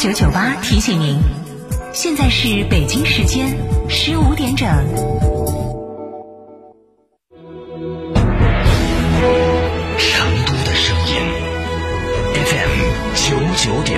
九九八提醒您，现在是北京时间十五点整。成都的声音，FM 九九点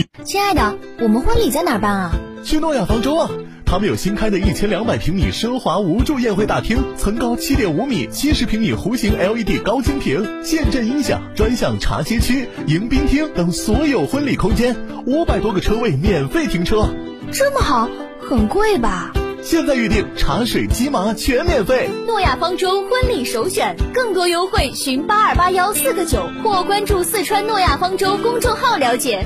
亲爱的，我们婚礼在哪儿办啊？去诺亚方舟啊！他们有新开的一千两百平米奢华无柱宴会大厅，层高七点五米，七十平米弧形 LED 高清屏，现阵音响，专项茶歇区、迎宾厅等所有婚礼空间，五百多个车位免费停车。这么好，很贵吧？现在预定茶水鸡麻全免费。诺亚方舟婚礼首选，更多优惠寻八二八幺四个九或关注四川诺亚方舟公众号了解。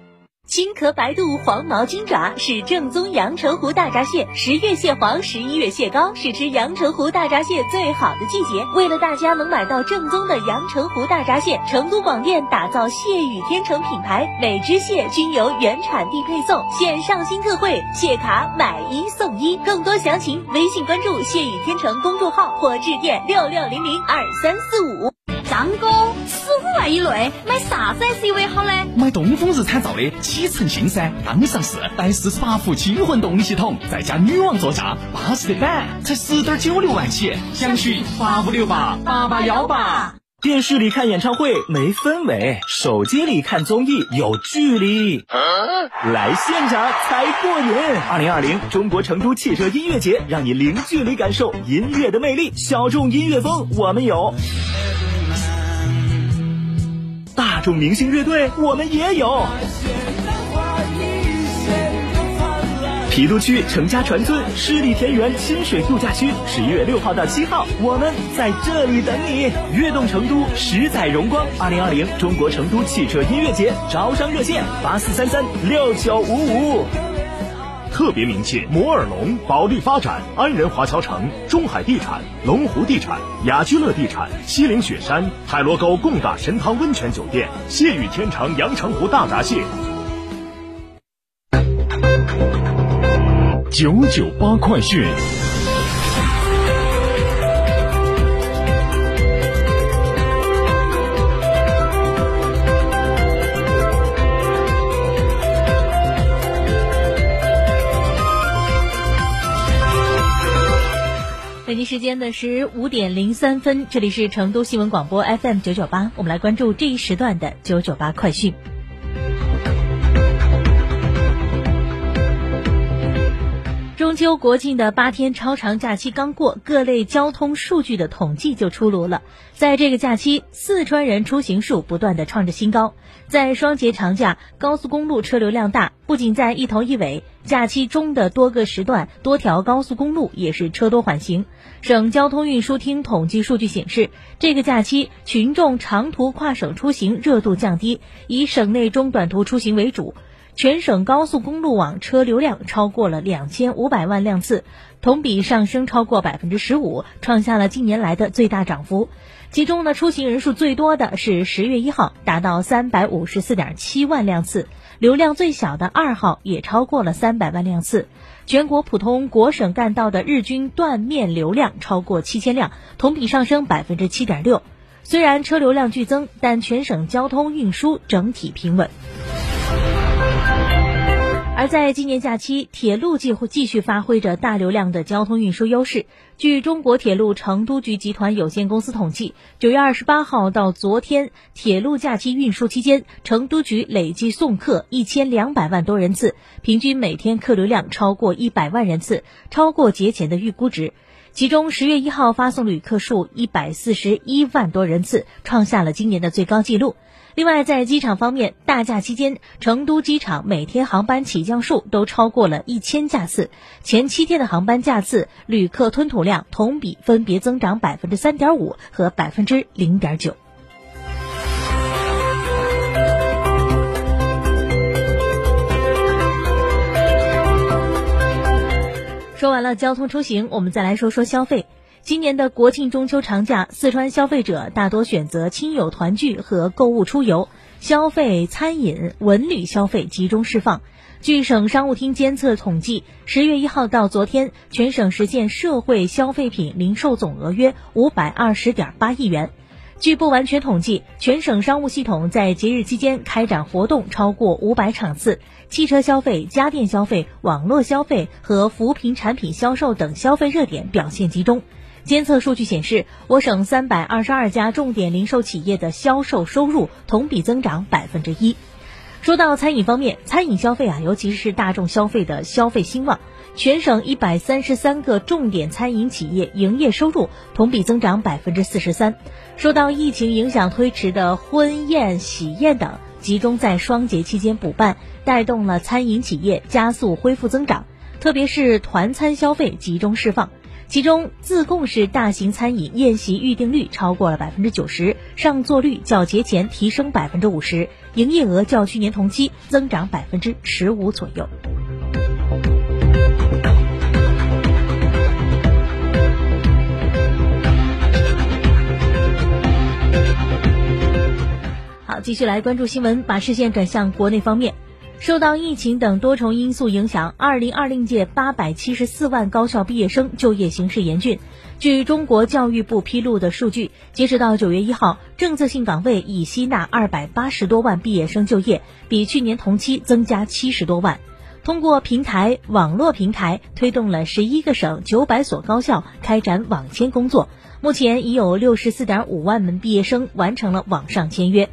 金壳白肚黄毛金爪是正宗阳澄湖大闸蟹，十月蟹黄，十一月蟹膏，是吃阳澄湖大闸蟹最好的季节。为了大家能买到正宗的阳澄湖大闸蟹，成都广电打造蟹语天成品牌，每只蟹均由原产地配送，线上新特惠，蟹卡买一送一。更多详情，微信关注蟹语天成公众号或致电六六零零二三四五。张哥，十五万以内买啥子 SUV 好呢？买东风日产造的启辰星噻，刚上市，带四十八伏轻混动力系统，再加女王座驾，巴适的板，才十点九六万起，详询八五六八八八幺八。电视里看演唱会没氛围，手机里看综艺有距离，来现场才过瘾。二零二零中国成都汽车音乐节，让你零距离感受音乐的魅力。小众音乐风我们有。大众明星乐队，我们也有。郫都区程家船村湿地田园亲水度假区，十一月六号到七号，我们在这里等你。悦动成都，十载荣光。二零二零中国成都汽车音乐节招商热线：八四三三六九五五。特别明确摩尔龙、保利发展、安仁华侨城、中海地产、龙湖地产、雅居乐地产、西岭雪山、海螺沟贡嘎神汤温泉酒店、谢雨天成阳澄湖大闸蟹。九九八快讯。时间的十五点零三分，这里是成都新闻广播 FM 九九八，我们来关注这一时段的九九八快讯。中秋国庆的八天超长假期刚过，各类交通数据的统计就出炉了。在这个假期，四川人出行数不断的创着新高。在双节长假，高速公路车流量大，不仅在一头一尾，假期中的多个时段，多条高速公路也是车多缓行。省交通运输厅统计数据显示，这个假期群众长途跨省出行热度降低，以省内中短途出行为主。全省高速公路网车流量超过了两千五百万辆次，同比上升超过百分之十五，创下了近年来的最大涨幅。其中呢，出行人数最多的是十月一号，达到三百五十四点七万辆次；流量最小的二号也超过了三百万辆次。全国普通国省干道的日均断面流量超过七千辆，同比上升百分之七点六。虽然车流量剧增，但全省交通运输整体平稳。而在今年假期，铁路继会继续发挥着大流量的交通运输优势。据中国铁路成都局集团有限公司统计，九月二十八号到昨天，铁路假期运输期间，成都局累计送客一千两百万多人次，平均每天客流量超过一百万人次，超过节前的预估值。其中，十月一号发送旅客数一百四十一万多人次，创下了今年的最高纪录。另外，在机场方面，大假期间，成都机场每天航班起降数都超过了一千架次。前七天的航班架次、旅客吞吐量同比分别增长百分之三点五和百分之零点九。说完了交通出行，我们再来说说消费。今年的国庆中秋长假，四川消费者大多选择亲友团聚和购物出游，消费、餐饮、文旅消费集中释放。据省商务厅监测统计，十月一号到昨天，全省实现社会消费品零售总额约五百二十点八亿元。据不完全统计，全省商务系统在节日期间开展活动超过五百场次，汽车消费、家电消费、网络消费和扶贫产品销售等消费热点表现集中。监测数据显示，我省三百二十二家重点零售企业的销售收入同比增长百分之一。说到餐饮方面，餐饮消费啊，尤其是大众消费的消费兴旺，全省一百三十三个重点餐饮企业营业收入同比增长百分之四十三。受到疫情影响推迟的婚宴、喜宴等，集中在双节期间补办，带动了餐饮企业加速恢复增长，特别是团餐消费集中释放。其中，自贡市大型餐饮宴席预订率超过了百分之九十，上座率较节前提升百分之五十，营业额较去年同期增长百分之十五左右。好，继续来关注新闻，把视线转向国内方面。受到疫情等多重因素影响，二零二零届八百七十四万高校毕业生就业形势严峻。据中国教育部披露的数据，截止到九月一号，政策性岗位已吸纳二百八十多万毕业生就业，比去年同期增加七十多万。通过平台网络平台，推动了十一个省九百所高校开展网签工作，目前已有六十四点五万门毕业生完成了网上签约。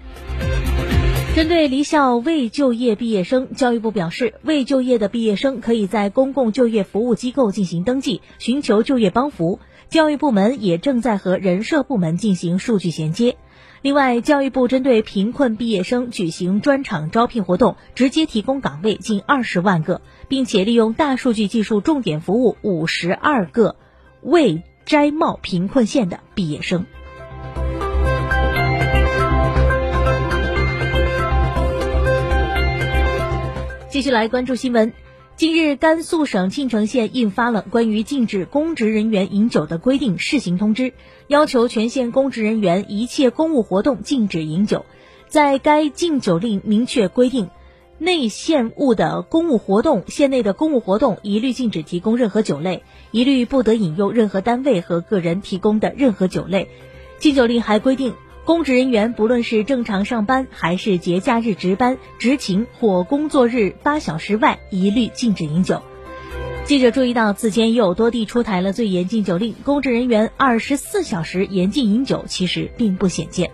针对离校未就业毕业生，教育部表示，未就业的毕业生可以在公共就业服务机构进行登记，寻求就业帮扶。教育部门也正在和人社部门进行数据衔接。另外，教育部针对贫困毕业生举行专场招聘活动，直接提供岗位近二十万个，并且利用大数据技术重点服务五十二个未摘帽贫困县的毕业生。继续来关注新闻。近日，甘肃省庆城县印发了关于禁止公职人员饮酒的规定试行通知，要求全县公职人员一切公务活动禁止饮酒。在该禁酒令明确规定，内县务的公务活动，县内的公务活动一律禁止提供任何酒类，一律不得引诱任何单位和个人提供的任何酒类。禁酒令还规定。公职人员不论是正常上班还是节假日值班、执勤或工作日八小时外，一律禁止饮酒。记者注意到，此前已有多地出台了最严禁酒令，公职人员二十四小时严禁饮酒，其实并不鲜见。